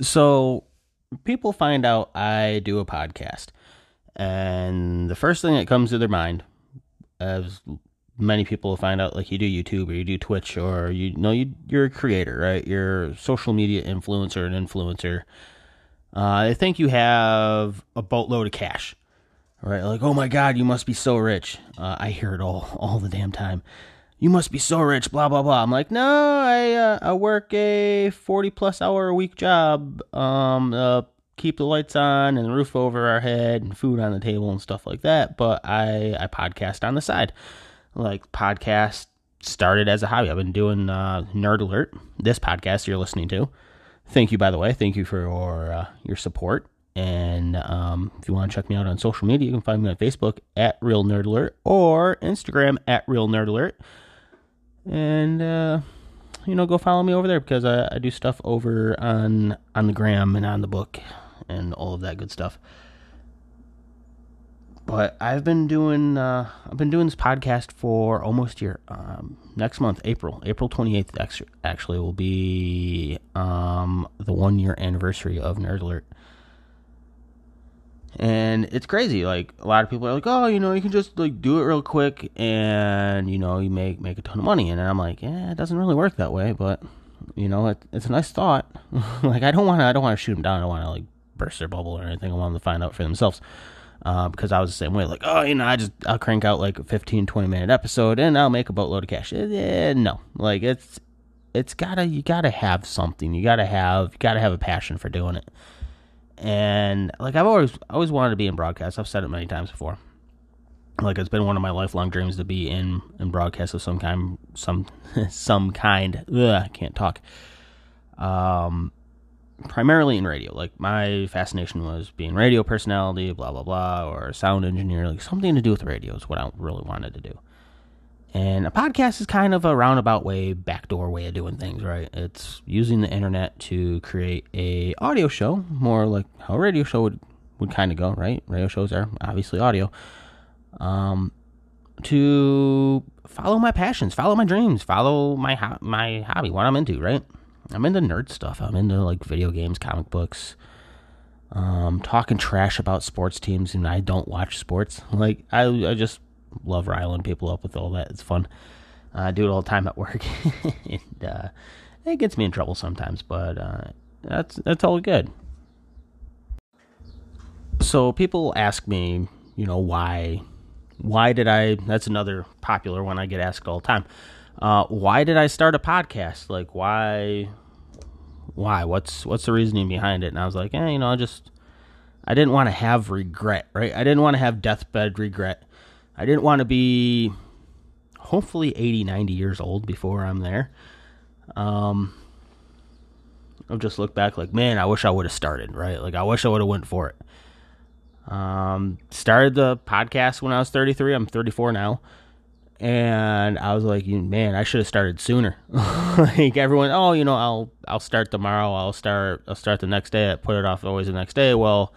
So, people find out I do a podcast, and the first thing that comes to their mind, as many people find out, like you do YouTube or you do Twitch or you, know you you're a creator, right? You're a social media influencer, an influencer. Uh, I think you have a boatload of cash, right? Like, oh my God, you must be so rich. Uh, I hear it all all the damn time you must be so rich, blah blah blah. I'm like, no, I uh, I work a 40 plus hour a week job, um, uh, keep the lights on and the roof over our head and food on the table and stuff like that. But I I podcast on the side, like podcast started as a hobby. I've been doing uh, Nerd Alert, this podcast you're listening to. Thank you, by the way. Thank you for your uh, your support. And um, if you want to check me out on social media, you can find me on Facebook at Real Nerd Alert or Instagram at Real Nerd Alert. And uh, you know go follow me over there because I, I do stuff over on on the gram and on the book and all of that good stuff. But I've been doing uh, I've been doing this podcast for almost a year. Um, next month, April, April twenty eighth, actually will be um, the one year anniversary of Nerd Alert and it's crazy like a lot of people are like oh you know you can just like do it real quick and you know you make make a ton of money. And i'm like yeah it doesn't really work that way but you know it, it's a nice thought. Like i don't want to i don't want to shoot them down. I don't want to like burst their bubble or anything. I want them to find out for themselves. Uh, because i was the same way like oh you know i just i'll crank out like a 15 20 minute episode and i'll make a boatload of cash. Eh, no. Like it's it's gotta you gotta have something. You gotta have you gotta have a passion for doing it and like I've always always wanted to be in broadcast. I've said it many times before. Like it's been one of my lifelong dreams to be in in broadcast of some kind, some some kind. Ugh, I can't talk. Um, primarily in radio. Like my fascination was being radio personality, blah blah blah, or sound engineer. Like something to do with radio is what I really wanted to do. And a podcast is kind of a roundabout way, backdoor way of doing things, right? It's using the internet to create a audio show, more like how a radio show would, would kind of go, right? Radio shows are obviously audio. Um, to follow my passions, follow my dreams, follow my ho- my hobby, what I'm into, right? I'm into nerd stuff. I'm into like video games, comic books, um, talking trash about sports teams, and I don't watch sports. Like I, I just love riling people up with all that. It's fun. I do it all the time at work, and uh, it gets me in trouble sometimes, but uh, that's that's all good. So people ask me, you know, why why did I? That's another popular one I get asked all the time. Uh, why did I start a podcast? Like, why? Why? What's what's the reasoning behind it? And I was like, eh, you know, I just I didn't want to have regret, right? I didn't want to have deathbed regret I didn't want to be hopefully 80, 90 years old before I'm there. Um, I'll just look back like, man, I wish I would have started, right? Like, I wish I would have went for it. Um, started the podcast when I was 33. I'm 34 now. And I was like, man, I should have started sooner. like everyone, oh, you know, I'll I'll start tomorrow. I'll start I'll start the next day. I put it off always the next day. Well,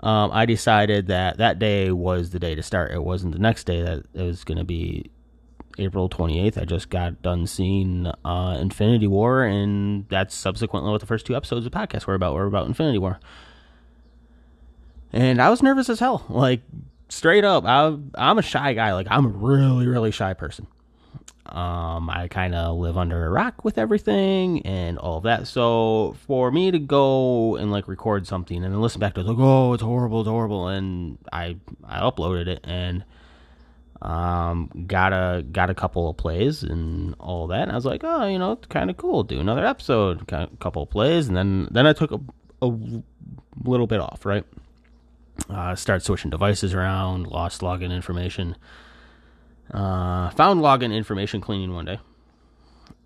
um, I decided that that day was the day to start. It wasn't the next day that it was going to be April 28th. I just got done seeing uh, Infinity War, and that's subsequently what the first two episodes of the podcast were about. Were about Infinity War, and I was nervous as hell. Like straight up, I, I'm a shy guy. Like I'm a really, really shy person. Um, I kind of live under a rock with everything and all of that. So for me to go and like record something and then listen back to it, like, oh, it's horrible, it's horrible, and I I uploaded it and um got a got a couple of plays and all that. And I was like, oh, you know, it's kind of cool. Do another episode, a couple of plays, and then then I took a, a little bit off, right? Uh, start switching devices around, lost login information uh, found login information cleaning one day.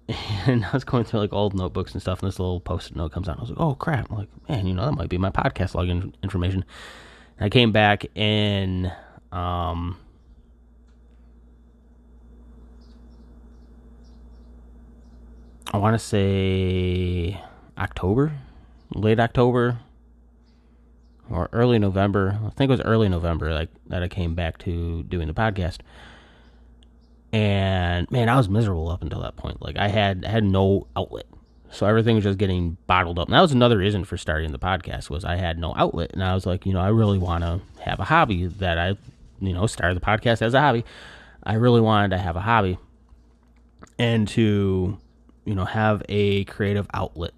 And I was going through like old notebooks and stuff, and this little post-it note comes out. And I was like, "Oh crap!" I'm like, "Man, you know that might be my podcast login information." And I came back in, um, I want to say October, late October, or early November. I think it was early November, like that I came back to doing the podcast. And man, I was miserable up until that point. Like I had had no outlet, so everything was just getting bottled up. And that was another reason for starting the podcast was I had no outlet, and I was like, you know, I really want to have a hobby that I, you know, started the podcast as a hobby. I really wanted to have a hobby and to, you know, have a creative outlet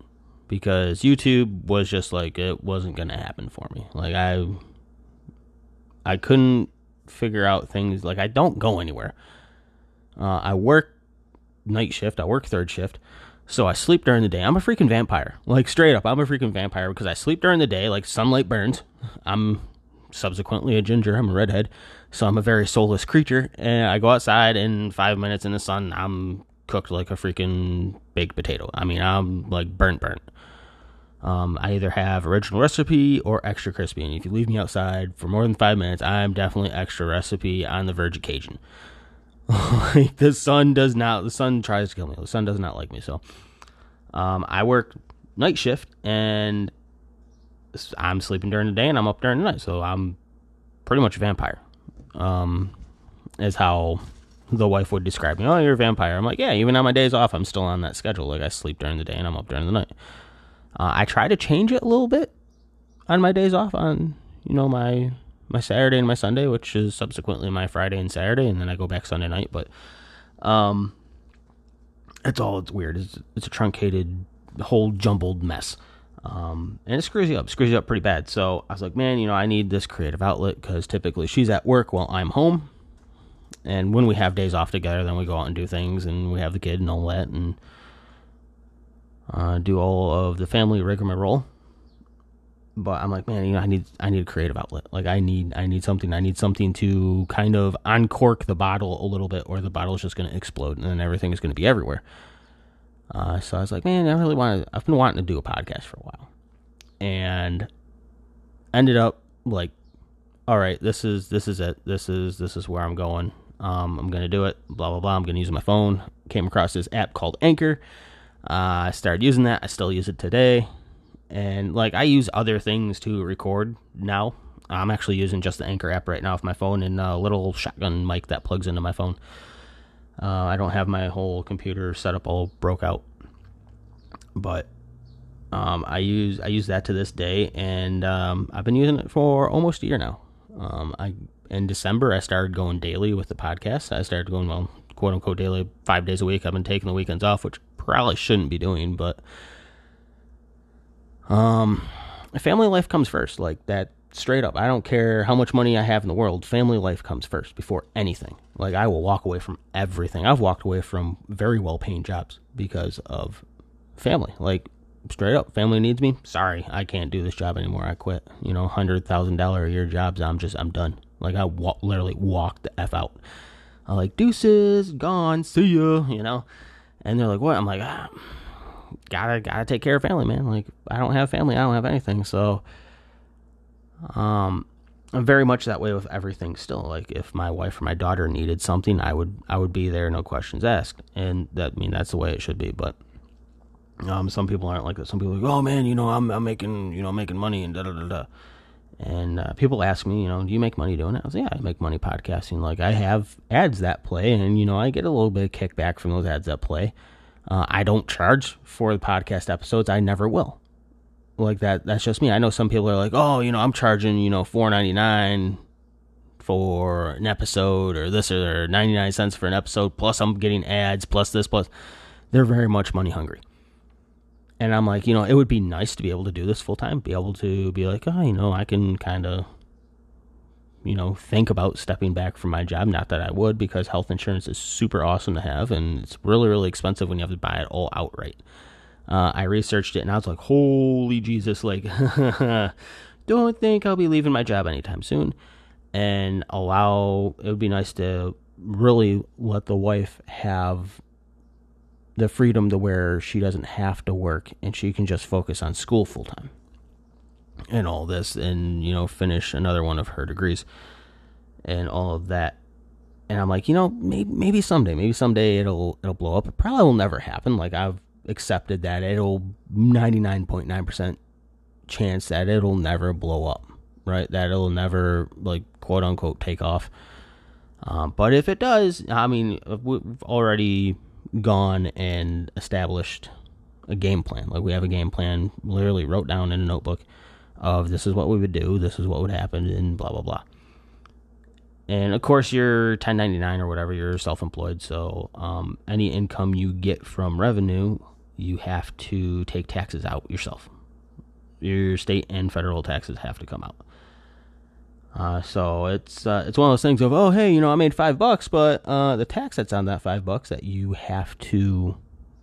because YouTube was just like it wasn't going to happen for me. Like I I couldn't figure out things like I don't go anywhere. Uh, I work night shift, I work third shift. So I sleep during the day. I'm a freaking vampire. Like straight up, I'm a freaking vampire because I sleep during the day like sunlight burns. I'm subsequently a ginger, I'm a redhead. So I'm a very soulless creature and I go outside in 5 minutes in the sun, I'm cooked like a freaking baked potato. I mean, I'm like burnt burnt. Um, I either have original recipe or extra crispy, and if you leave me outside for more than five minutes, I'm definitely extra recipe on the verge of Cajun. like the sun does not, the sun tries to kill me. The sun does not like me. So, um, I work night shift, and I'm sleeping during the day, and I'm up during the night. So I'm pretty much a vampire. Um, is how the wife would describe me. Oh, you're a vampire. I'm like, yeah. Even on my days off, I'm still on that schedule. Like I sleep during the day, and I'm up during the night. Uh, I try to change it a little bit on my days off on you know my my Saturday and my Sunday, which is subsequently my Friday and Saturday, and then I go back Sunday night. But um, it's all it's weird. It's it's a truncated, whole jumbled mess. Um, and it screws you up, screws you up pretty bad. So I was like, man, you know, I need this creative outlet because typically she's at work while I'm home, and when we have days off together, then we go out and do things, and we have the kid and all that, and uh, do all of the family rigmarole. But I'm like, man, you know, I need I need a creative outlet. Like I need I need something. I need something to kind of uncork the bottle a little bit, or the bottle is just going to explode, and then everything is going to be everywhere. Uh, so I was like, man, I really want. I've been wanting to do a podcast for a while, and ended up like, all right, this is this is it. This is this is where I'm going. Um, I'm gonna do it. Blah blah blah. I'm gonna use my phone. Came across this app called Anchor. Uh, I started using that. I still use it today. And like I use other things to record now. I'm actually using just the Anchor app right now with my phone and a little shotgun mic that plugs into my phone. Uh, I don't have my whole computer set up all broke out, but um, I use I use that to this day, and um, I've been using it for almost a year now. Um, I in December I started going daily with the podcast. I started going well, quote unquote daily, five days a week. I've been taking the weekends off, which probably shouldn't be doing, but um, family life comes first. Like that, straight up. I don't care how much money I have in the world. Family life comes first before anything. Like I will walk away from everything. I've walked away from very well paying jobs because of family. Like straight up, family needs me. Sorry, I can't do this job anymore. I quit. You know, hundred thousand dollar a year jobs. I'm just I'm done. Like I wa- literally walked the f out. I like deuces, gone, see ya. You know. And they're like, what? I'm like, ah, gotta gotta take care of family, man. Like I don't have family, I don't have anything. So, um, I'm very much that way with everything still. Like if my wife or my daughter needed something, I would I would be there, no questions asked. And that I mean that's the way it should be. But um, some people aren't like that. Some people are like, oh man, you know, I'm I'm making you know making money and da da da da. And uh, people ask me, you know, do you make money doing it? I was like, yeah, I make money podcasting. Like I have ads that play, and you know, I get a little bit of kickback from those ads that play. Uh, I don't charge for the podcast episodes. I never will. Like that. That's just me. I know some people are like, oh, you know, I'm charging, you know, four ninety nine for an episode, or this, or ninety nine cents for an episode. Plus, I'm getting ads. Plus this. Plus, they're very much money hungry. And I'm like, you know, it would be nice to be able to do this full time, be able to be like, oh, you know, I can kind of, you know, think about stepping back from my job. Not that I would, because health insurance is super awesome to have, and it's really, really expensive when you have to buy it all outright. Uh, I researched it, and I was like, holy Jesus, like, don't think I'll be leaving my job anytime soon. And allow, it would be nice to really let the wife have the freedom to where she doesn't have to work and she can just focus on school full time and all this and you know finish another one of her degrees and all of that and i'm like you know maybe maybe someday maybe someday it'll it'll blow up it probably will never happen like i've accepted that it'll 99.9% chance that it'll never blow up right? That it'll never like quote unquote take off. Um, but if it does, I mean, we've already gone and established a game plan. Like we have a game plan, literally wrote down in a notebook of this is what we would do, this is what would happen, and blah blah blah. And of course, you're 1099 or whatever, you're self employed. So um, any income you get from revenue, you have to take taxes out yourself. Your state and federal taxes have to come out. Uh, so it's uh, it's one of those things of oh hey you know I made five bucks but uh, the tax that's on that five bucks that you have to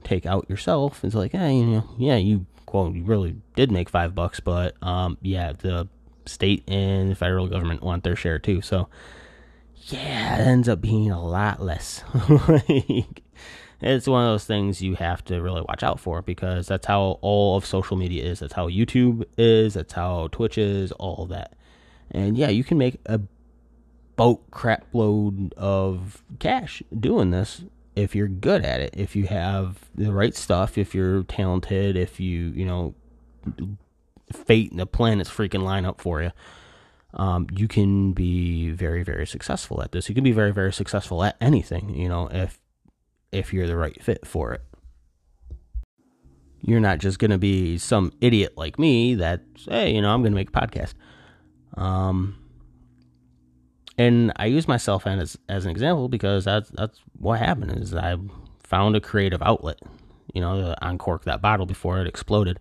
take out yourself is like hey you know yeah you quote you really did make five bucks but um, yeah the state and federal government want their share too so yeah, it ends up being a lot less. like, it's one of those things you have to really watch out for because that's how all of social media is. That's how YouTube is. That's how Twitch is. All that. And yeah, you can make a boat crap load of cash doing this if you're good at it. If you have the right stuff. If you're talented. If you you know, fate and the planets freaking line up for you um, you can be very very successful at this you can be very very successful at anything you know if if you're the right fit for it you're not just to be some idiot like me that hey you know i'm to make a podcast um and i use myself as as an example because that's that's what happened is i found a creative outlet you know to uncork that bottle before it exploded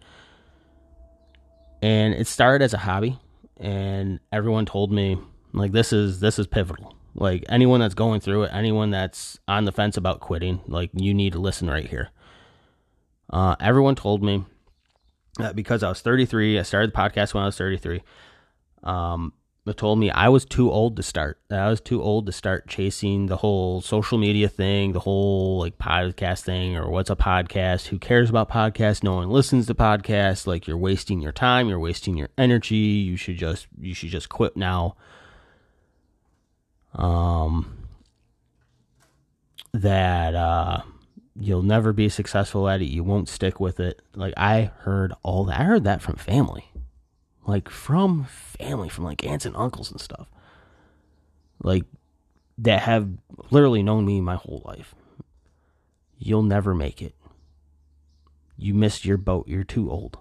and it started as a hobby and everyone told me like this is this is pivotal. Like anyone that's going through it, anyone that's on the fence about quitting, like you need to listen right here. Uh, everyone told me that because I was 33, I started the podcast when I was 33. Um, told me I was too old to start. I was too old to start chasing the whole social media thing, the whole like podcast thing, or what's a podcast? Who cares about podcasts? No one listens to podcasts. Like you're wasting your time, you're wasting your energy. You should just you should just quit now. Um that uh you'll never be successful at it. You won't stick with it. Like I heard all that. I heard that from family like from family, from like aunts and uncles and stuff, like that have literally known me my whole life. You'll never make it. You missed your boat. You're too old.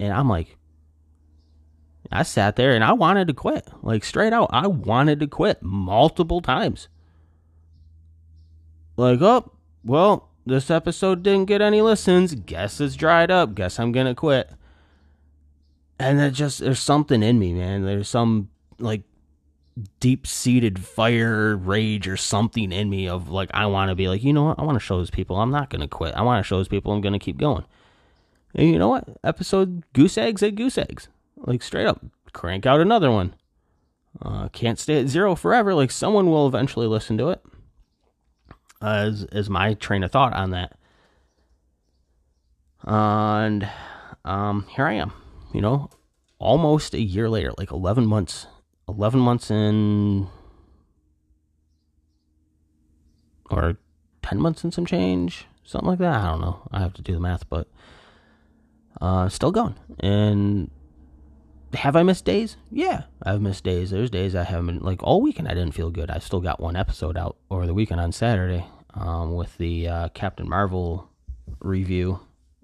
And I'm like, I sat there and I wanted to quit. Like straight out, I wanted to quit multiple times. Like, oh, well, this episode didn't get any listens. Guess it's dried up. Guess I'm going to quit and it just there's something in me, man. There's some like deep seated fire, rage, or something in me of like I want to be like, you know what? I want to show those people I'm not gonna quit. I want to show those people I'm gonna keep going. And you know what? Episode goose eggs at goose eggs, like straight up, crank out another one. Uh, can't stay at zero forever. Like someone will eventually listen to it. As as my train of thought on that. and um, here I am you know, almost a year later, like 11 months, 11 months in, or 10 months and some change, something like that. I don't know. I have to do the math, but uh, still going. And have I missed days? Yeah, I've missed days. There's days I haven't, like all weekend I didn't feel good. I still got one episode out over the weekend on Saturday um, with the uh, Captain Marvel review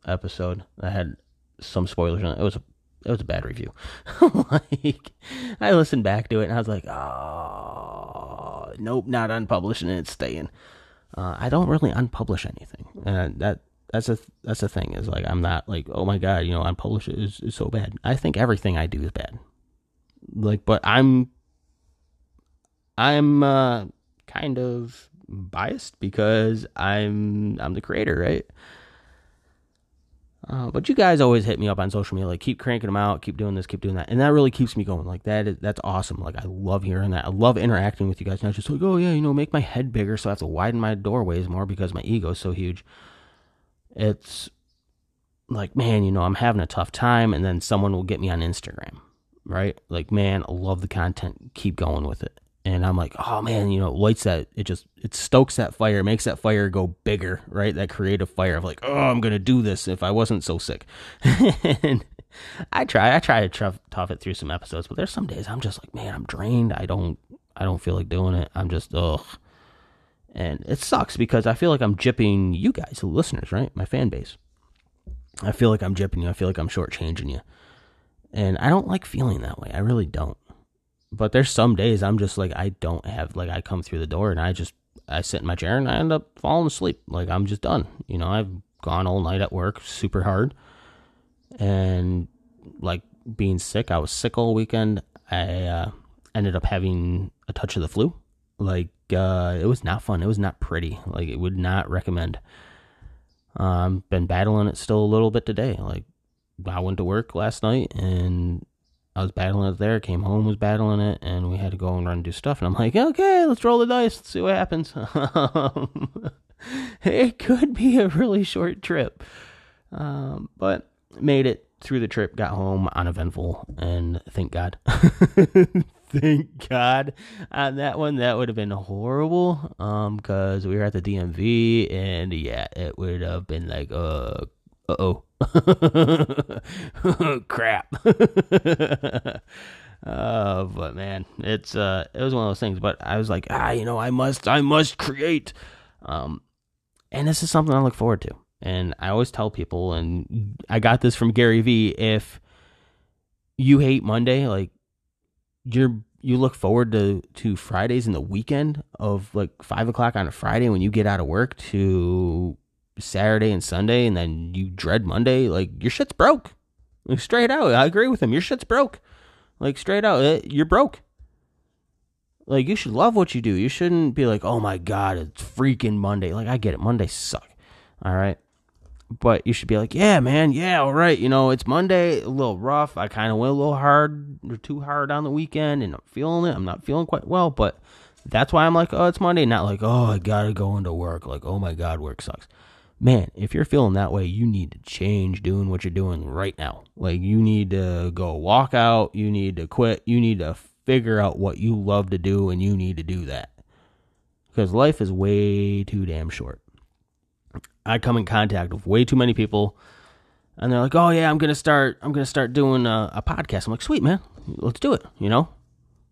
episode. I had some spoilers on it. It was a it was a bad review. like I listened back to it and I was like, oh, nope, not unpublishing it. It's staying. Uh, I don't really unpublish anything, and that that's a that's the thing is like I'm not like oh my god, you know, unpublish is, is so bad. I think everything I do is bad. Like, but I'm I'm uh, kind of biased because I'm I'm the creator, right? Uh, but you guys always hit me up on social media, like keep cranking them out, keep doing this, keep doing that, and that really keeps me going. Like that is that's awesome. Like I love hearing that. I love interacting with you guys. Not just like, oh yeah, you know, make my head bigger, so I have to widen my doorways more because my ego is so huge. It's like, man, you know, I'm having a tough time, and then someone will get me on Instagram, right? Like, man, I love the content. Keep going with it and I'm like, oh man, you know, lights that it just it stokes that fire, makes that fire go bigger, right? That creative fire of like, oh, I'm gonna do this if I wasn't so sick. and I try. I try to tough, tough it through some episodes, but there's some days I'm just like, man, I'm drained. I don't. I don't feel like doing it. I'm just ugh. And it sucks because I feel like I'm jipping you guys, the listeners, right? My fan base. I feel like I'm jipping you. I feel like I'm shortchanging you. And I don't like feeling that way. I really don't. But there's some days I'm just like I don't have like I come through the door and I just I sit in my chair and I end up falling asleep. Like I'm just done. You know, I've gone all night at work, super hard. And like being sick, I was sick all weekend. I uh, ended up having a touch of the flu. Like uh, it was not fun. It was not pretty. Like it would not recommend. Um, been battling it still a little bit today. Like I went to work last night and I was battling it there. Came home, was battling it, and we had to go and run and do stuff. And I'm like, okay, let's roll the dice. Let's see what happens. it could be a really short trip, um, but made it through the trip. Got home uneventful, and thank God. thank God on that one. That would have been horrible. Um, because we were at the DMV, and yeah, it would have been like, uh, uh oh. Crap. uh, but man, it's uh, it was one of those things. But I was like, ah, you know, I must, I must create. Um, and this is something I look forward to. And I always tell people, and I got this from Gary Vee. If you hate Monday, like you're you look forward to to Fridays and the weekend of like five o'clock on a Friday when you get out of work to Saturday and Sunday, and then you dread Monday, like your shit's broke. Like, straight out, I agree with him. Your shit's broke. Like straight out, eh, you're broke. Like you should love what you do. You shouldn't be like, oh my god, it's freaking Monday. Like I get it, Mondays suck. All right, but you should be like, yeah, man, yeah, all right. You know, it's Monday, a little rough. I kind of went a little hard or too hard on the weekend, and I'm feeling it. I'm not feeling quite well, but that's why I'm like, oh, it's Monday. Not like, oh, I gotta go into work. Like, oh my god, work sucks man, if you're feeling that way, you need to change doing what you're doing right now. Like, you need to go walk out, you need to quit, you need to figure out what you love to do, and you need to do that. Because life is way too damn short. I come in contact with way too many people, and they're like, "Oh yeah, I'm gonna start. I'm gonna start doing a, a podcast." I'm like, "Sweet man, let's do it." You know,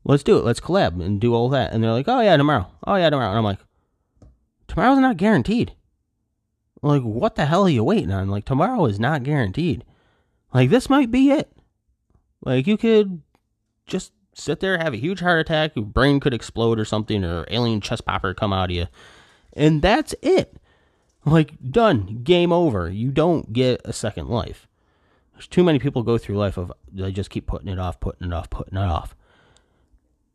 let's do it. Let's collab and do all that. And they're like, "Oh yeah, tomorrow. Oh yeah, tomorrow." And I'm like, "Tomorrow's not guaranteed." Like, what the hell are you waiting on? Like, tomorrow is not guaranteed. Like, this might be it. Like, you could just sit there, have a huge heart attack, your brain could explode or something, or alien chest popper come out of you. And that's it. Like, done. Game over. You don't get a second life. There's too many people go through life of, they just keep putting it off, putting it off, putting it off.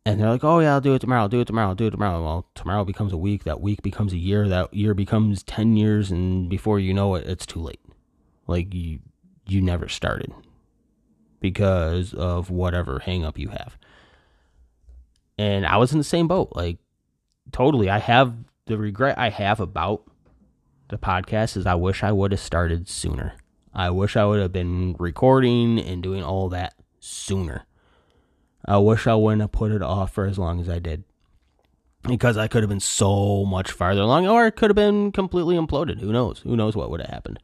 And they're like, oh, yeah, I'll do it tomorrow, I'll do it tomorrow, I'll do it tomorrow. Well, tomorrow becomes a week, that week becomes a year, that year becomes 10 years, and before you know it, it's too late. Like, you, you never started because of whatever hangup you have. And I was in the same boat. Like, totally. I have the regret I have about the podcast is I wish I would have started sooner. I wish I would have been recording and doing all that sooner. I wish I wouldn't have put it off for as long as I did. Because I could have been so much farther along, or it could have been completely imploded. Who knows? Who knows what would have happened?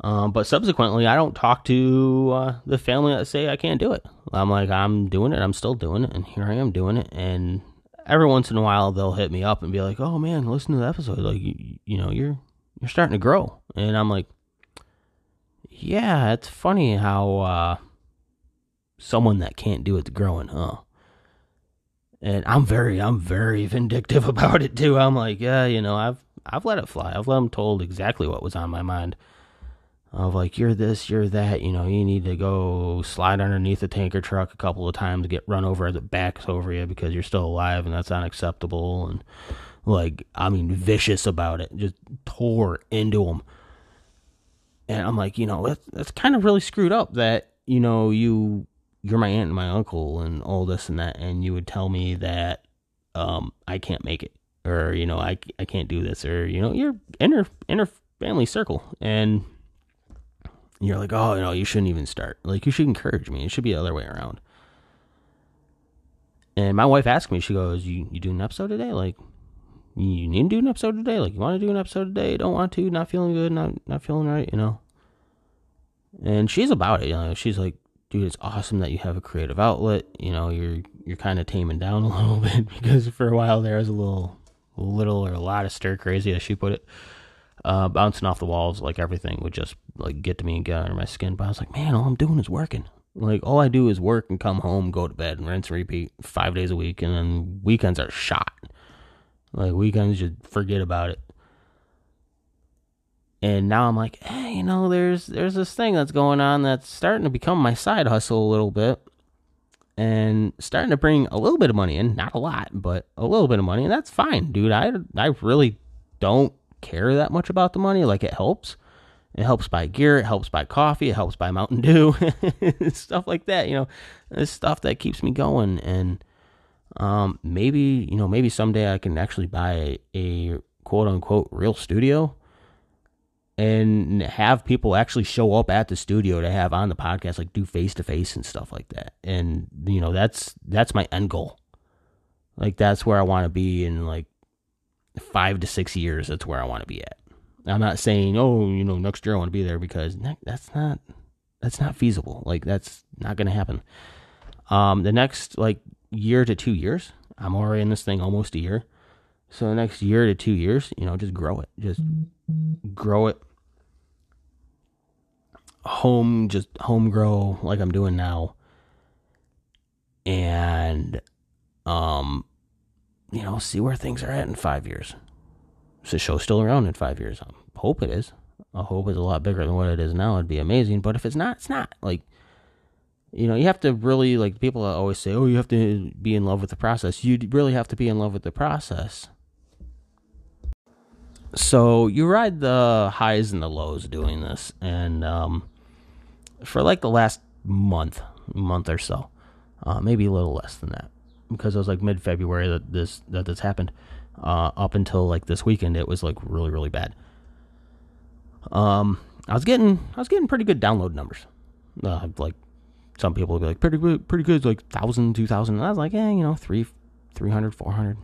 Um, but subsequently, I don't talk to uh, the family that say I can't do it. I'm like, I'm doing it. I'm still doing it, and here I am doing it. And every once in a while, they'll hit me up and be like, "Oh man, listen to the episode. Like, you, you know, you're you're starting to grow." And I'm like, "Yeah, it's funny how." Uh, someone that can't do it's growing, huh? And I'm very, I'm very vindictive about it too. I'm like, yeah, you know, I've, I've let it fly. I've let them told exactly what was on my mind. Of like, you're this, you're that. You know, you need to go slide underneath a tanker truck a couple of times, get run over it backs over you because you're still alive, and that's unacceptable. And like, I mean, vicious about it, just tore into them. And I'm like, you know, that's, that's kind of really screwed up that you know you you're my aunt and my uncle and all this and that, and you would tell me that um, I can't make it, or you know, I, I can't do this, or you know, your inner inner family circle, and you're like, oh, no, you shouldn't even start. Like, you should encourage me. It should be the other way around. And my wife asked me, she goes, "You you do an episode today? Like, you need to do an episode today? Like, you want to do an episode today? Don't want to? Not feeling good? Not not feeling right? You know?" And she's about it, you know. She's like, dude, it's awesome that you have a creative outlet. You know, you're you're kind of taming down a little bit because for a while there was a little, little or a lot of stir crazy, as she put it, uh, bouncing off the walls. Like everything would just like get to me and get under my skin. But I was like, man, all I'm doing is working. Like all I do is work and come home, go to bed, and rinse and repeat five days a week, and then weekends are shot. Like weekends, just forget about it. And now I'm like, hey, you know, there's there's this thing that's going on that's starting to become my side hustle a little bit, and starting to bring a little bit of money in, not a lot, but a little bit of money, and that's fine, dude. I I really don't care that much about the money. Like it helps, it helps buy gear. It helps buy coffee. It helps buy Mountain Dew, stuff like that. You know, this stuff that keeps me going. And um, maybe you know, maybe someday I can actually buy a, a quote unquote real studio and have people actually show up at the studio to have on the podcast, like do face to face and stuff like that. And you know, that's that's my end goal. Like that's where I want to be in like five to six years. That's where I want to be at. I'm not saying, oh, you know, next year I want to be there because that's not that's not feasible. Like that's not going to happen. Um, the next like year to two years, I'm already in this thing almost a year. So the next year to two years, you know, just grow it, just grow it. Home, just home grow like I'm doing now, and um, you know, see where things are at in five years. Is the show still around in five years? I hope it is. I hope it's a lot bigger than what it is now. It'd be amazing. But if it's not, it's not. Like, you know, you have to really, like, people always say, oh, you have to be in love with the process. You really have to be in love with the process. So you ride the highs and the lows doing this. And um, for like the last month, month or so, uh, maybe a little less than that, because it was like mid February that this that this happened uh, up until like this weekend, it was like really really bad. Um, I was getting I was getting pretty good download numbers. Uh, like some people would be like pretty good, pretty good, like thousand, two thousand. I was like, yeah, you know, three, three hundred, four hundred,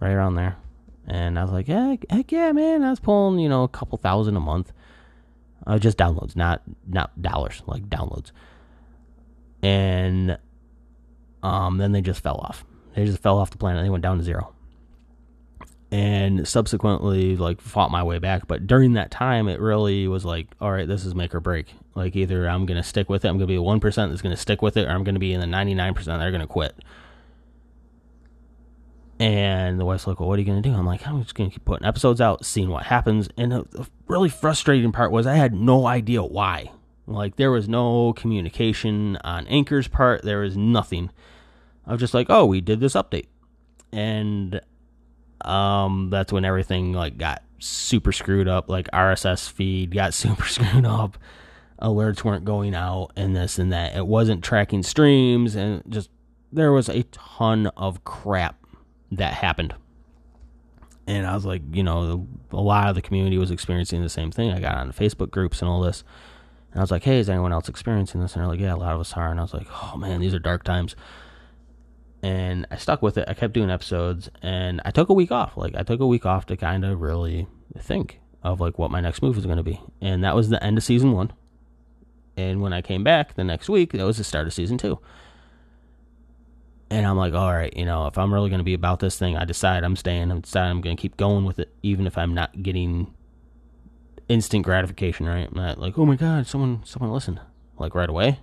right around there. And I was like, yeah, heck yeah, man. I was pulling, you know, a couple thousand a month. Uh, just downloads, not not dollars, like downloads. And um, then they just fell off. They just fell off the planet. They went down to zero and subsequently like fought my way back but during that time it really was like all right this is make or break like either i'm gonna stick with it i'm gonna be a 1% that's gonna stick with it or i'm gonna be in the 99% that are gonna quit and the wife's like well what are you gonna do i'm like i'm just gonna keep putting episodes out seeing what happens and the really frustrating part was i had no idea why like there was no communication on anchor's part there was nothing i was just like oh we did this update and um, that's when everything like got super screwed up. Like RSS feed got super screwed up. Alerts weren't going out, and this and that. It wasn't tracking streams, and just there was a ton of crap that happened. And I was like, you know, a lot of the community was experiencing the same thing. I got on Facebook groups and all this. And I was like, hey, is anyone else experiencing this? And they're like, yeah, a lot of us are. And I was like, oh man, these are dark times and I stuck with it. I kept doing episodes, and I took a week off. Like I took a week off to kind of really think of like what my next move was going to be, and that was the end of season one. And when I came back the next week, that was the start of season two. And I'm like, all right, you know, if I'm really going to be about this thing, I decide I'm staying. I'm deciding I'm going to keep going with it, even if I'm not getting instant gratification. Right? I'm not like, oh my god, someone, someone listened, like right away.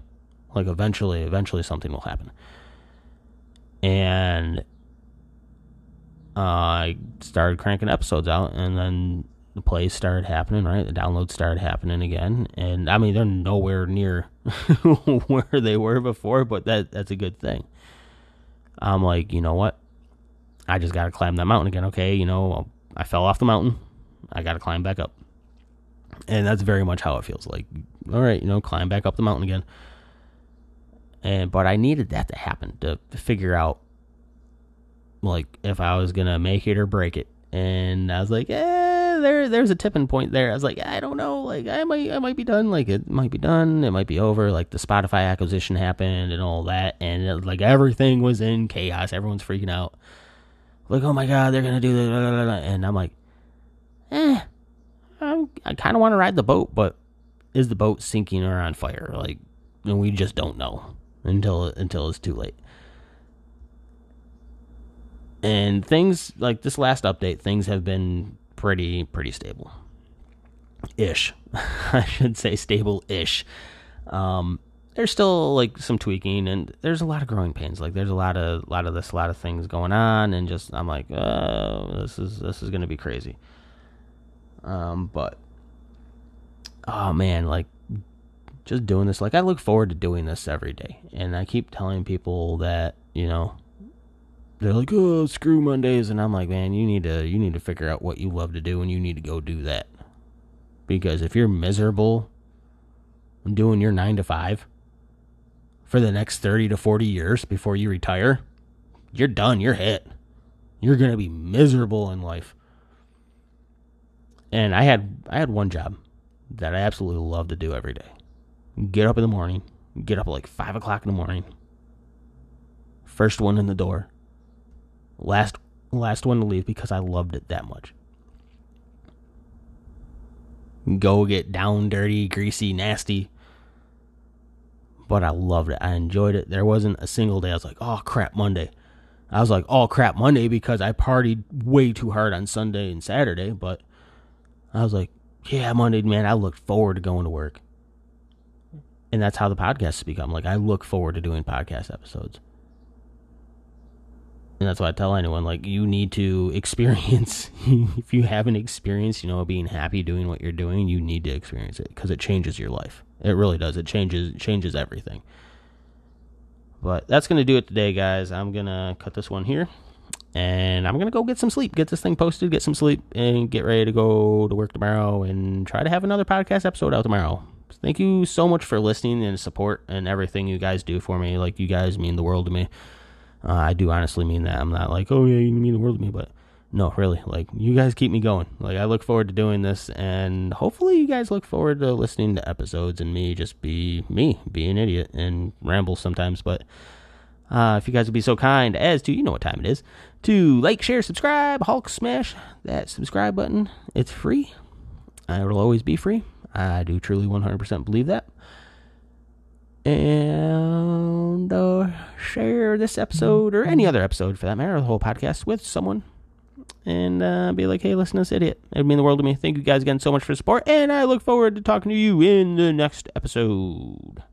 Like eventually, eventually something will happen and uh, I started cranking episodes out, and then the plays started happening, right? The downloads started happening again, and I mean they're nowhere near where they were before, but that that's a good thing. I'm like, you know what? I just got to climb that mountain again. Okay, you know, I fell off the mountain. I got to climb back up, and that's very much how it feels. Like, all right, you know, climb back up the mountain again. And but I needed that to happen to, to figure out like if I was gonna make it or break it. And I was like, eh, there there's a tipping point there. I was like, I don't know, like I might I might be done, like it might be done, it might be over. Like the Spotify acquisition happened and all that, and it, like everything was in chaos. Everyone's freaking out. Like, oh my god, they're gonna do this, and I'm like, eh, I'm, I kind of want to ride the boat, but is the boat sinking or on fire? Like, and we just don't know until until it's too late. And things like this last update, things have been pretty pretty stable, ish. I should say stable ish. Um, there's still like some tweaking and there's a lot of growing pains. Like there's a lot of lot of this, a lot of things going on, and just I'm like, oh, this is this is gonna be crazy. Um, but oh man, like just doing this, like I look forward to doing this every day, and I keep telling people that you know they're like, oh, screw Mondays, and I'm like, man, you need to you need to figure out what you love to do, and you need to go do that. Because if you're miserable doing your nine to five for the next thirty to forty years before you retire, you're done. You're hit. You're gonna be miserable in life. And I had I had one job that I absolutely love to do every day. Get up in the morning, get up at like five o'clock in the morning. First one in the door Last last one to leave because I loved it that much. Go get down dirty, greasy, nasty. But I loved it. I enjoyed it. There wasn't a single day I was like, oh crap, Monday. I was like, oh crap, Monday because I partied way too hard on Sunday and Saturday. But I was like, yeah, Monday, man, I looked forward to going to work. And that's how the podcast has become. Like, I look forward to doing podcast episodes. And that's why I tell anyone like you need to experience if you haven't experienced, you know, being happy doing what you're doing, you need to experience it because it changes your life. It really does. It changes changes everything. But that's to do it today, guys. I'm to cut this one here. And I'm to go get some sleep, get this thing posted, get some sleep, and get ready to go to work tomorrow and try to have another podcast episode out tomorrow. Thank you so much for listening and support and everything you guys do for me. Like, you guys mean the world to me. Uh, I do honestly mean that. I'm not like, oh yeah, you mean the world to me, but no, really, like you guys keep me going. Like I look forward to doing this, and hopefully you guys look forward to listening to episodes and me just be me, be an idiot and ramble sometimes. But uh, if you guys would be so kind as to, you know what time it is, to like, share, subscribe, Hulk smash that subscribe button. It's free. It will always be free. I do truly 100% believe that and uh, share this episode or any other episode for that matter, the whole podcast with someone. And uh, be like, hey, listen to this idiot. It'd mean the world to me. Thank you guys again so much for the support. And I look forward to talking to you in the next episode.